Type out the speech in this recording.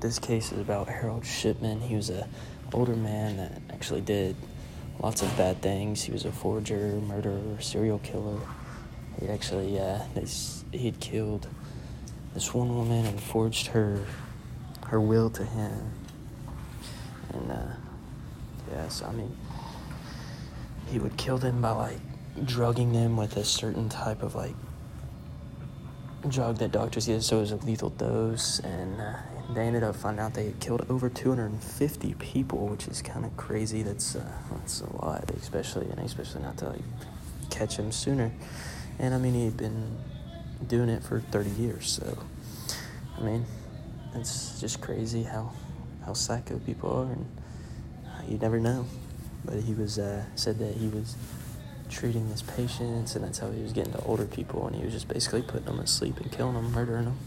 this case is about Harold Shipman. He was a older man that actually did lots of bad things. He was a forger, murderer, serial killer. He actually, uh, he'd killed this one woman and forged her her will to him. And uh, yeah, so I mean, he would kill them by like drugging them with a certain type of like drug that doctors used, so it was a lethal dose, and uh, they ended up finding out they had killed over 250 people, which is kind of crazy. That's uh, that's a lot, especially and especially not to like catch him sooner. And I mean, he'd been doing it for 30 years, so I mean, it's just crazy how how psycho people are, and you never know. But he was uh, said that he was treating his patients, and that's how he was getting to older people, and he was just basically putting them to sleep and killing them, murdering them.